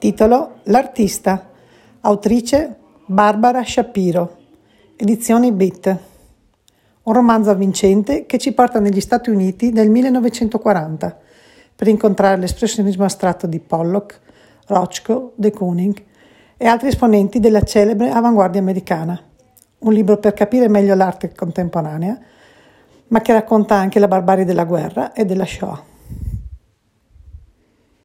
Titolo L'artista. Autrice Barbara Shapiro. Edizioni Bit. Un romanzo avvincente che ci porta negli Stati Uniti nel 1940 per incontrare l'espressionismo astratto di Pollock, Rochko, de Kooning e altri esponenti della celebre avanguardia americana. Un libro per capire meglio l'arte contemporanea, ma che racconta anche la barbarie della guerra e della Shoah.